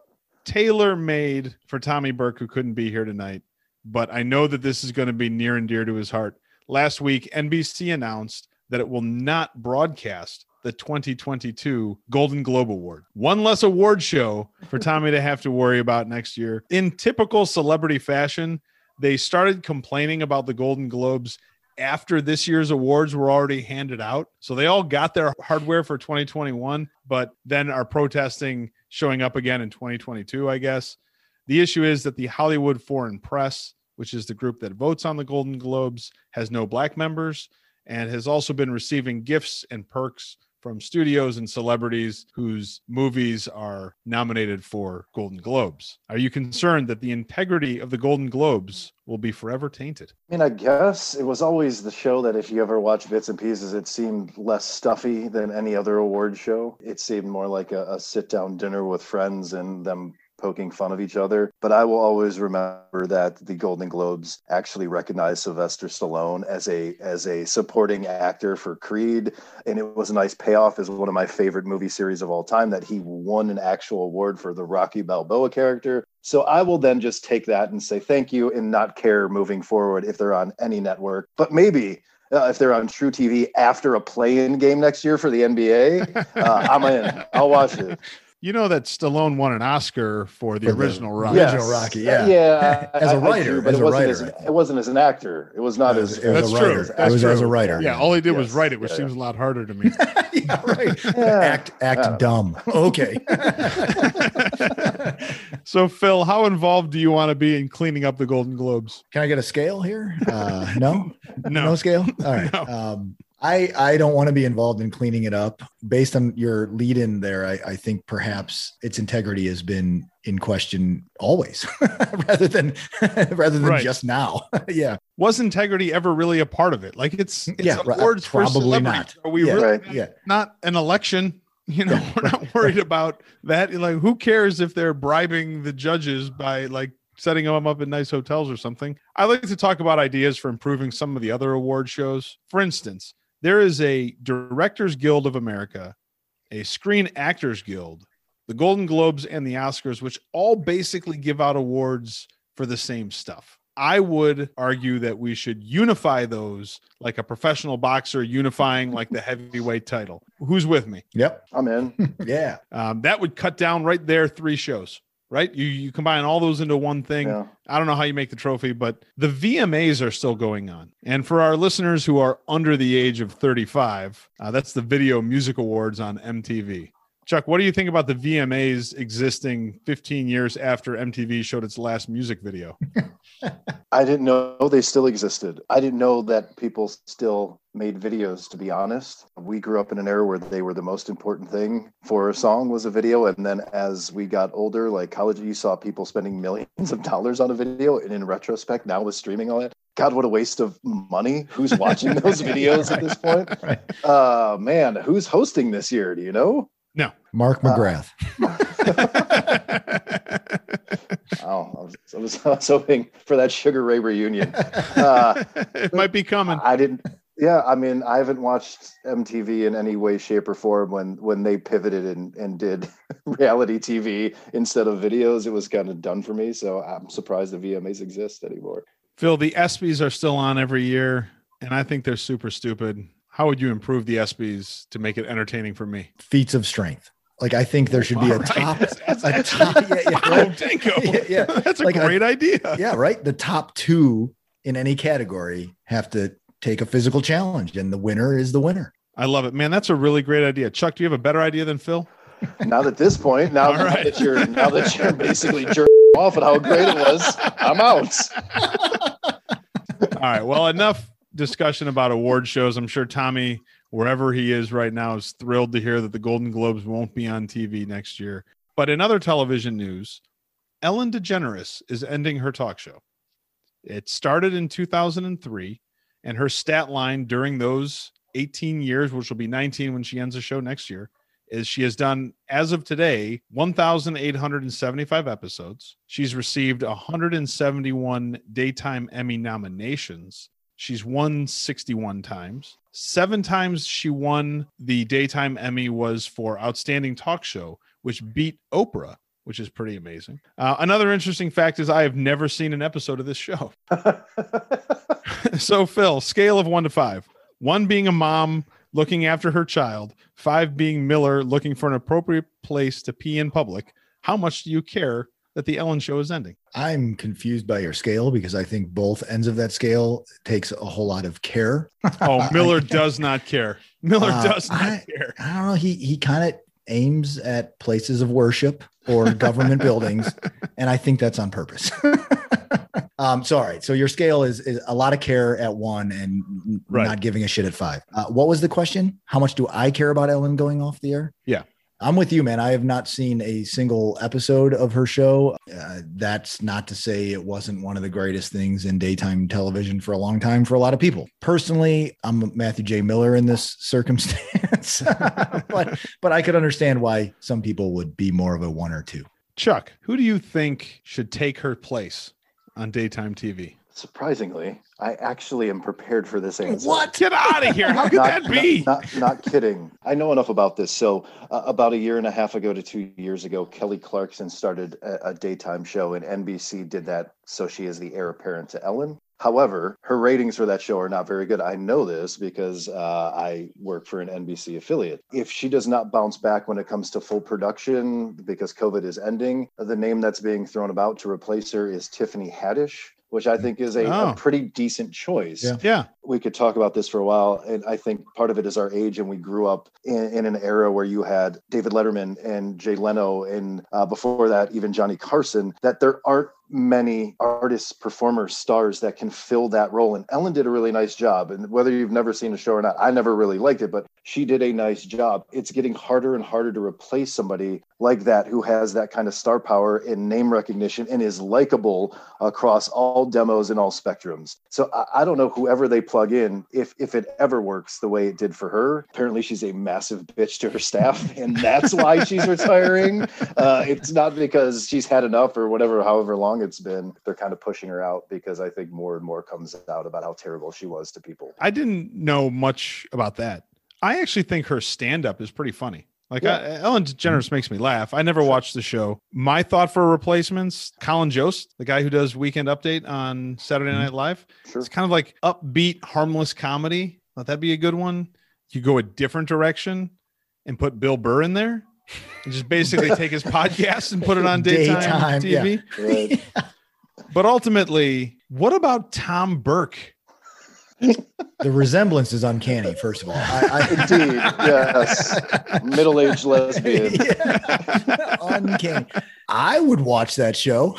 tailor made for Tommy Burke, who couldn't be here tonight. But I know that this is going to be near and dear to his heart. Last week, NBC announced that it will not broadcast the 2022 Golden Globe Award. One less award show for Tommy to have to worry about next year. In typical celebrity fashion, they started complaining about the Golden Globes after this year's awards were already handed out. So they all got their hardware for 2021, but then are protesting showing up again in 2022, I guess. The issue is that the Hollywood Foreign Press, which is the group that votes on the Golden Globes, has no black members and has also been receiving gifts and perks from studios and celebrities whose movies are nominated for Golden Globes. Are you concerned that the integrity of the Golden Globes will be forever tainted? I mean, I guess it was always the show that if you ever watch bits and pieces, it seemed less stuffy than any other award show. It seemed more like a, a sit down dinner with friends and them poking fun of each other. But I will always remember that the Golden Globes actually recognized Sylvester Stallone as a as a supporting actor for Creed, and it was a nice payoff as one of my favorite movie series of all time that he won an actual award for the Rocky Balboa character. So I will then just take that and say thank you and not care moving forward if they're on any network. But maybe uh, if they're on truTV after a play-in game next year for the NBA, uh, I'm in. I'll watch it. [laughs] You know that Stallone won an Oscar for the For original Yeah. Rocky. Original Rocky, yeah. yeah. [laughs] As a writer, do, but as it a wasn't writer, as it wasn't as an actor. It was not As- as. as That's a true. writer. That's I was as a writer. Yeah, all he did was write it, which Yeah, seems a lot harder to me. [laughs] yeah, right. [laughs] Yeah. Act act Yeah. dumb. Okay. so, Phil, how involved do you want to be in cleaning up the Golden Globes? Can I get a scale here? Uh, no, No. no scale. All right. No. Um, I I don't want to be involved in cleaning it up. Based on your lead in there, I, I think perhaps its integrity has been in question always, [laughs] rather than [laughs] rather than Right. just now. [laughs] yeah, Was integrity ever really a part of it? Like it's, it's Yeah, awards for Probably celebrities. not. Are we Yeah. really Right. yeah. not an election? You know, we're not worried about that. Like, who cares if they're bribing the judges by like setting them up in nice hotels or something? I like to talk about ideas for improving some of the other award shows. For instance, there is a Directors Guild of America, a Screen Actors Guild, the Golden Globes, and the Oscars, which all basically give out awards for the same stuff. I would argue that we should unify those like a professional boxer unifying like the heavyweight title. Who's with me? Yep. I'm in. [laughs] Yeah. Um, that would cut down right there three shows, right? You you combine all those into one thing. Yeah. I don't know how you make the trophy, but the VMAs are still going on. And for our listeners who are under the age of 35, uh, that's the Video Music Awards on MTV. Chuck, what do you think about the VMAs existing 15 years after MTV showed its last music video? [laughs] I didn't know they still existed. I didn't know that people still made videos, to be honest. We grew up in an era where they were the most important thing for a song was a video. And then as we got older, like college, you saw people spending millions of dollars on a video. And in retrospect, now with streaming all that, God, what a waste of money. Who's watching [laughs] those videos at this point? [laughs] Right. Uh man, who's hosting this year? Do you know? Mark Uh, McGrath. [laughs] Oh, I was, I was, I was hoping for that Sugar Ray reunion. [laughs] Uh, it might be coming. I didn't. Yeah, I mean, I haven't watched MTV in any way, shape, or form when when they pivoted and and did [laughs] reality TV instead of videos. It was kind of done for me. So I'm surprised the VMAs exist anymore. Phil, the ESPYs are still on every year, and I think they're super stupid. How would you improve the ESPYs to make it entertaining for me? Feats of strength. Like I think there should be a All right. top. That's, [laughs] that's a top- yeah, yeah, [laughs] wow, right. [laughs] Yeah, yeah. That's a Like, I- great idea. yeah, right. The top two in any category have to take a physical challenge, and the winner is the winner. I love it, man. That's a really great idea. Chuck, do you have a better idea than Phil? Not at this point. Now, All now right. that you're now that you're basically jerking off at how great it was, I'm out. All right. Well, enough discussion about award shows. I'm sure Tommy, wherever he is right now, is thrilled to hear that the Golden Globes won't be on TV next year. But in other television news, Ellen DeGeneres is ending her talk show. It started in 2003, and her stat line during those 18 years, which will be 19 when she ends the show next year, is she has done as of today 1875 episodes she's received 171 daytime emmy nominations she's won 61 times. Seven times she won the daytime emmy was for outstanding talk show which beat oprah which is pretty amazing. Uh, another interesting fact is i have never seen an episode of this show. [laughs] [laughs] So phil scale of one to five. One being a mom looking after her child five being miller looking for an appropriate place to pee in public. How much do you care that the ellen show is ending I'm confused by your scale because I think both ends of that scale takes a whole lot of care. oh [laughs] miller does not care miller Uh, does not I- care I don't know. He he kind of aims at places of worship or government buildings, [laughs] and I think that's on purpose. [laughs] um, sorry. So your scale is, is a lot of care at one and Right. not giving a shit at five. Uh, what was the question? How much do I care about Ellen going off the air? Yeah. I'm with you, man. I have not seen a single episode of her show. Uh, that's not to say it wasn't one of the greatest things in daytime television for a long time for a lot of people. Personally, I'm Matthew J. Miller in this [laughs] circumstance, [laughs] but but I could understand why some people would be more of a one or two. chuck who do you think should take her place on daytime tv Surprisingly, I actually am prepared for this answer. What? Get out of here how could not, that be Not, not, not kidding. I know enough about this. So, uh, about a year and a half ago to two years ago, Kelly Clarkson started a, a daytime show, and NBC did that. So she is the heir apparent to Ellen. However, her ratings for that show are not very good. I know this because uh, I work for an NBC affiliate. If she does not bounce back when it comes to full production because COVID is ending, the name that's being thrown about to replace her is Tiffany Haddish, which I think is a, Oh. a pretty decent choice Yeah. yeah we could talk about this for a while. And I think part of it is our age, and we grew up in, in an era where you had David Letterman and Jay Leno, and uh, before that, even Johnny Carson, that there aren't many artists, performers, stars that can fill that role. And Ellen did a really nice job. And whether you've never seen a show or not, I never really liked it, but she did a nice job. It's getting harder and harder to replace somebody like that who has that kind of star power and name recognition and is likable across all demos and all spectrums. So I, I don't know whoever they plug in if if it ever works the way it did for her. Apparently, she's a massive bitch to her staff, [laughs] and that's why she's retiring. Uh, it's not because she's had enough or whatever, however long it's been. They're kind of pushing her out because I think more and more comes out about how terrible she was to people. I didn't know much about that. I actually think her stand up is pretty funny. Like Yeah. I, Ellen DeGeneres mm-hmm. makes me laugh. I never watched the show. My thought for replacements: Colin Jost, the guy who does Weekend Update on Saturday mm-hmm. Night Live. Sure. It's kind of like upbeat, harmless comedy. Let that'd be a good one. You go a different direction and put Bill Burr in there, and just basically take his podcast and put it on [laughs] daytime, Daytime. TV. Right. [laughs] But ultimately, what about Tom Burke The resemblance is uncanny. First of all, I, Indeed, yes. Middle-aged lesbian. [laughs] Yeah. uncanny. I would watch that show.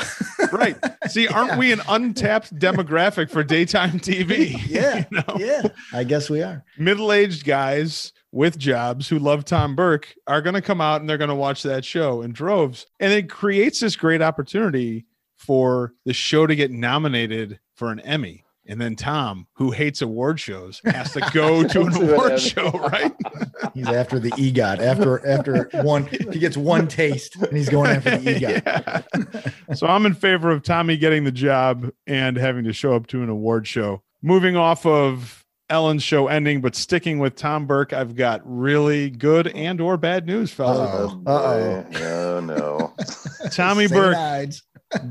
right. See, aren't we an untapped demographic for daytime TV? Yeah, You know? yeah. I guess we are. Middle-aged guys with jobs who love Tom Burke are going to come out and they're going to watch that show in droves. And it creates this great opportunity for the show to get nominated for an Emmy. And then Tom, who hates award shows, has to go [laughs] to an award show, right? [laughs] He's after the EGOT. After after one, he gets one taste, and he's going after the EGOT. [laughs] Yeah. so I'm in favor of Tommy getting the job and having to show up to an award show. Moving off of Ellen's show ending, but sticking with Tom Burke, I've got really good and or bad news, fellas. Uh-oh. Oh. No, no. [laughs] Tommy St. Burke Ides.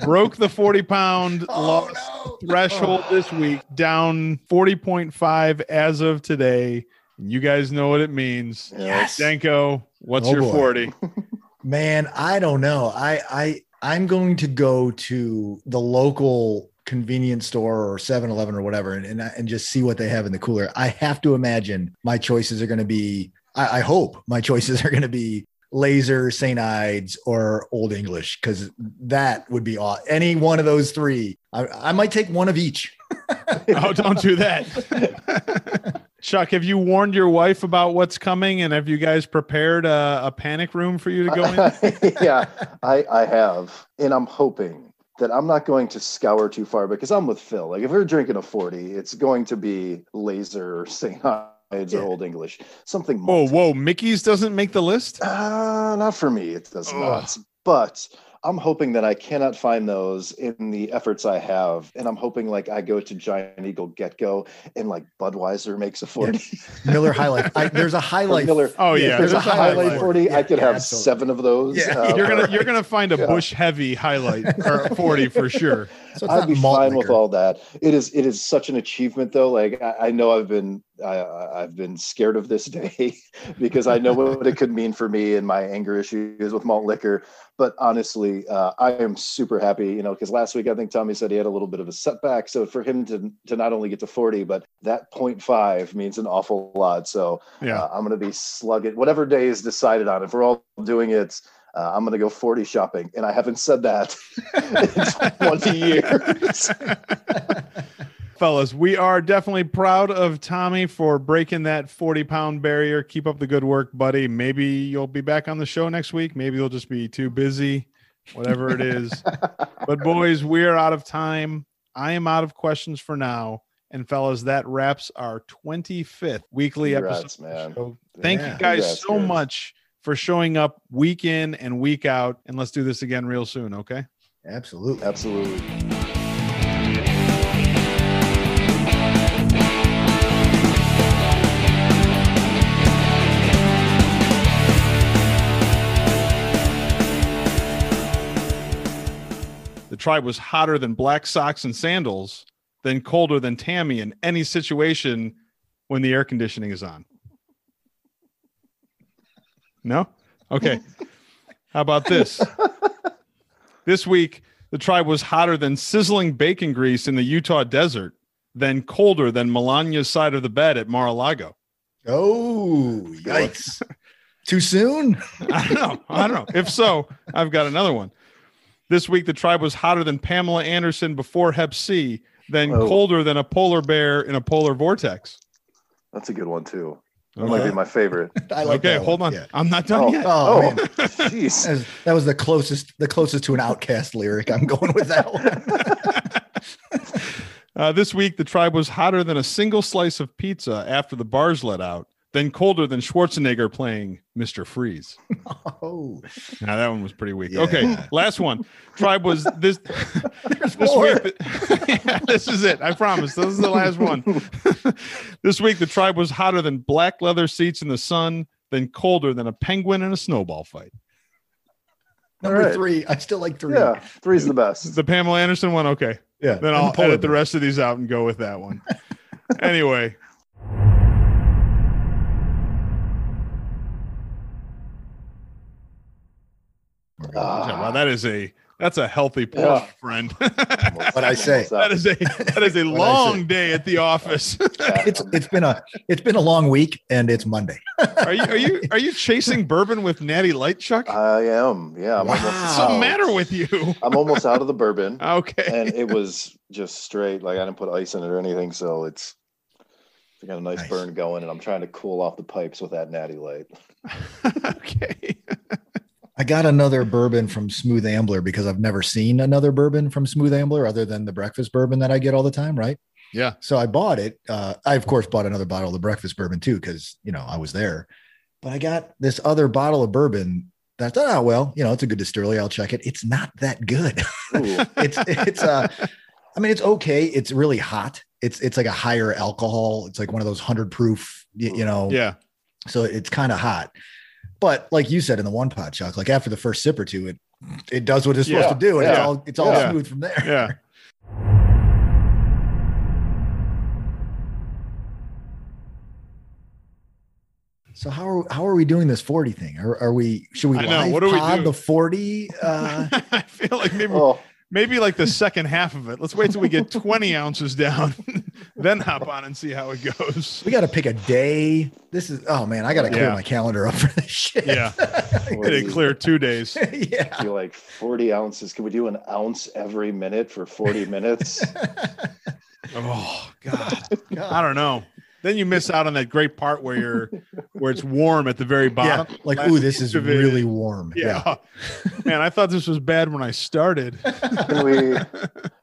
broke the 40 pound [laughs] Oh, loss no. threshold this week, down 40.5 as of today. You guys know what it means. Yes. Danko, what's Oh, your boy. 40? Man, I don't know. I I I'm going to go to the local convenience store or 7-Eleven or whatever and, and and just see what they have in the cooler. I have to imagine my choices are going to be I, I hope my choices [laughs] are going to be laser, St. Ides, or Old English, because that would be aw- any one of those three. I, I might take one of each. [laughs] oh, don't do that. [laughs] Chuck, have you warned your wife about what's coming? And have you guys prepared a, a panic room for you to go in? yeah, I, I have. And I'm hoping that I'm not going to scour too far because I'm with Phil. Like if we're drinking a 40, it's going to be laser or St. Ides Yeah. or Old English. Something Whoa, malty. whoa, Mickey's doesn't make the list? Uh, not for me. It does Ugh. not. But I'm hoping that I cannot find those in the efforts I have. And I'm hoping like I go to Giant Eagle Get Go and like Budweiser makes a 40. Miller High Life. I, there's a High Life. Miller. Oh, yeah. There's a there's a High Life highlight. 40. I could yeah, have absolutely. seven of those. Yeah. uh, You're gonna you're gonna find a Yeah. Busch heavy High Life or 40 for [laughs] sure. So I'd be malt fine with all that. It is it is such an achievement though. Like I, I know I've been I, I've been scared of this day [laughs] because I know what it could mean for me and my anger issues with malt liquor. But honestly, uh, I am super happy. You know, because last week I think Tommy said he had a little bit of a setback. So for him to to not only get to forty, but that 0.5 means an awful lot. So Yeah. uh, I'm going to be slugging whatever day is decided on. If we're all doing it. Uh, I'm going to go 40 shopping, and I haven't said that [laughs] in 20 [laughs] years. Fellas, we are definitely proud of Tommy for breaking that 40 pound barrier. Keep up the good work, buddy. Maybe you'll be back on the show next week. Maybe you'll just be too busy, whatever it is. [laughs] but, boys, we are out of time. I am out of questions for now. And, fellas, that wraps our 25th weekly Congrats, episode. man. Thank Yeah. you guys Congrats, so guys. much for showing up week in and week out. And let's do this again real soon, okay? Absolutely. Absolutely. Tribe was hotter than black socks and sandals, then colder than Tammy in any situation when the air conditioning is on. No? Okay. How about this? [laughs] this week, the tribe was hotter than sizzling bacon grease in the Utah desert, then colder than Melania's side of the bed at Mar-a-Lago. Oh, yikes. [laughs] Too soon? I don't know. I don't know. If so, I've got another one. This week, the tribe was hotter than Pamela Anderson before Hep C, then Oh. colder than a polar bear in a polar vortex. That's a good one too. That might be my favorite. [laughs] I like okay that hold one. on. Yeah. I'm not done Oh. yet. Oh, Oh, man. [laughs] jeez. That was, that was the closest, the closest to an OutKast lyric. I'm going with that one. [laughs] Uh, this week, the tribe was hotter than a single slice of pizza after the bars let out, then colder than Schwarzenegger playing Mr. Freeze. [laughs] Oh, Now that one was pretty weak. Yeah. Okay, last one. Tribe was [laughs] this this week. [laughs] yeah, this is it. I promise. This is the last one. this week, the tribe was hotter than black leather seats in the sun, then colder than a penguin in a snowball fight. Number All right. three. I still like three. Yeah, three's the best. The Pamela Anderson one. Okay, Yeah. then I'll polar edit the rest of these out and go with that one. anyway. Yeah, wow, that is a That's a healthy push, Yeah. friend. [laughs] What I say. That is a that is a long day at the office. [laughs] It's it's been a it's been a long week and it's Monday. are you are you are you chasing [laughs] bourbon with Natty Light, Chuck? I am. Yeah. I'm Wow. almost What's the matter with you? I'm almost out of the bourbon. Okay. and it was just straight. Like I didn't put ice in it or anything, so it's I got a nice, Nice. burn going, and I'm trying to cool off the pipes with that natty light. okay. I got another bourbon from Smooth Ambler because I've never seen another bourbon from Smooth Ambler other than the breakfast bourbon that I get all the time, right? Yeah. So I bought it. Uh, I of course bought another bottle of the breakfast bourbon too because you know I was there. But I got this other bottle of bourbon. That's oh well, you know it's a good distillery. I'll check it. It's not that good. [laughs] It's it's uh, I mean it's okay. It's really hot. It's it's like a higher alcohol. It's like one of those hundred proof. You, you know. Yeah. So it's kind of hot. But like you said in the one pot, Chuck, like after the first sip or two, it it does what it's supposed to do, and it's all it's all yeah. smooth from there. Yeah. So how are how are we doing this 40 thing? Are, are we should we I know, live what do we the 40? Uh, [laughs] I feel like maybe oh, maybe like the second half of it. Let's wait till we get 20 [laughs] ounces down, [laughs] then hop on and see how it goes. we got to pick a day. This is oh man, I got to clear Yeah. my calendar up for this shit. Yeah. [laughs] Did it clear two days. yeah. you're like 40 ounces. Can we do an ounce every minute for 40 minutes? Oh God. I don't know. Then you miss out on that great part where you're where it's warm at the very bottom. Yeah, bottom. like ooh, this is inch of it. really warm. Yeah. [laughs] Man, I thought this was bad when I started. Can [laughs] we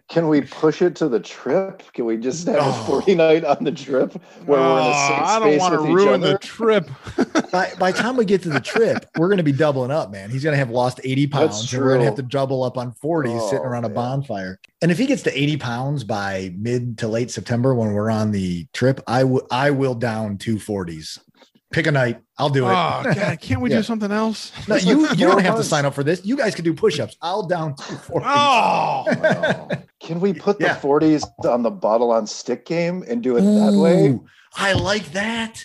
can we push it to the trip? Can we just have Oh. a 40 night on the trip where we're in a Oh, safe I don't want to ruin the trip. [laughs] By by the time we get to the trip, we're going to be doubling up, man. He's going to have lost 80 pounds. That's and we're going to have to double up on 40 sitting Oh, around a bonfire. And if he gets to 80 pounds by mid to late September when we're on the trip, I will I will down two 40s. Pick a night. I'll do it. Oh God, [laughs] can't we Yeah. do something else? no, [laughs] you you don't have to sign up for this. You guys can do push-ups. I'll down two 40s. Oh, Wow. [laughs] Can we put the Yeah. 40s on the bottle on stick game and do it that way? I like that.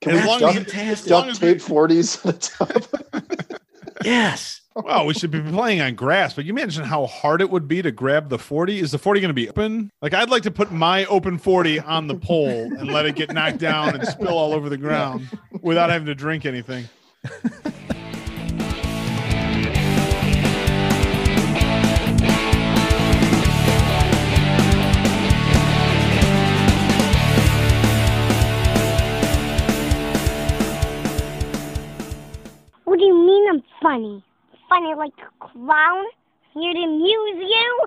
Can As we long duct, as- duct tape 40s on the top? Yes. Well, we should be playing on grass, but you imagine how hard it would be to grab the 40. Is the 40 going to be open? Like, I'd like to put my open 40 on the pole and let it get knocked down and spill all over the ground without having to drink anything. What do you mean I'm funny? Funny like a clown? Here to amuse you?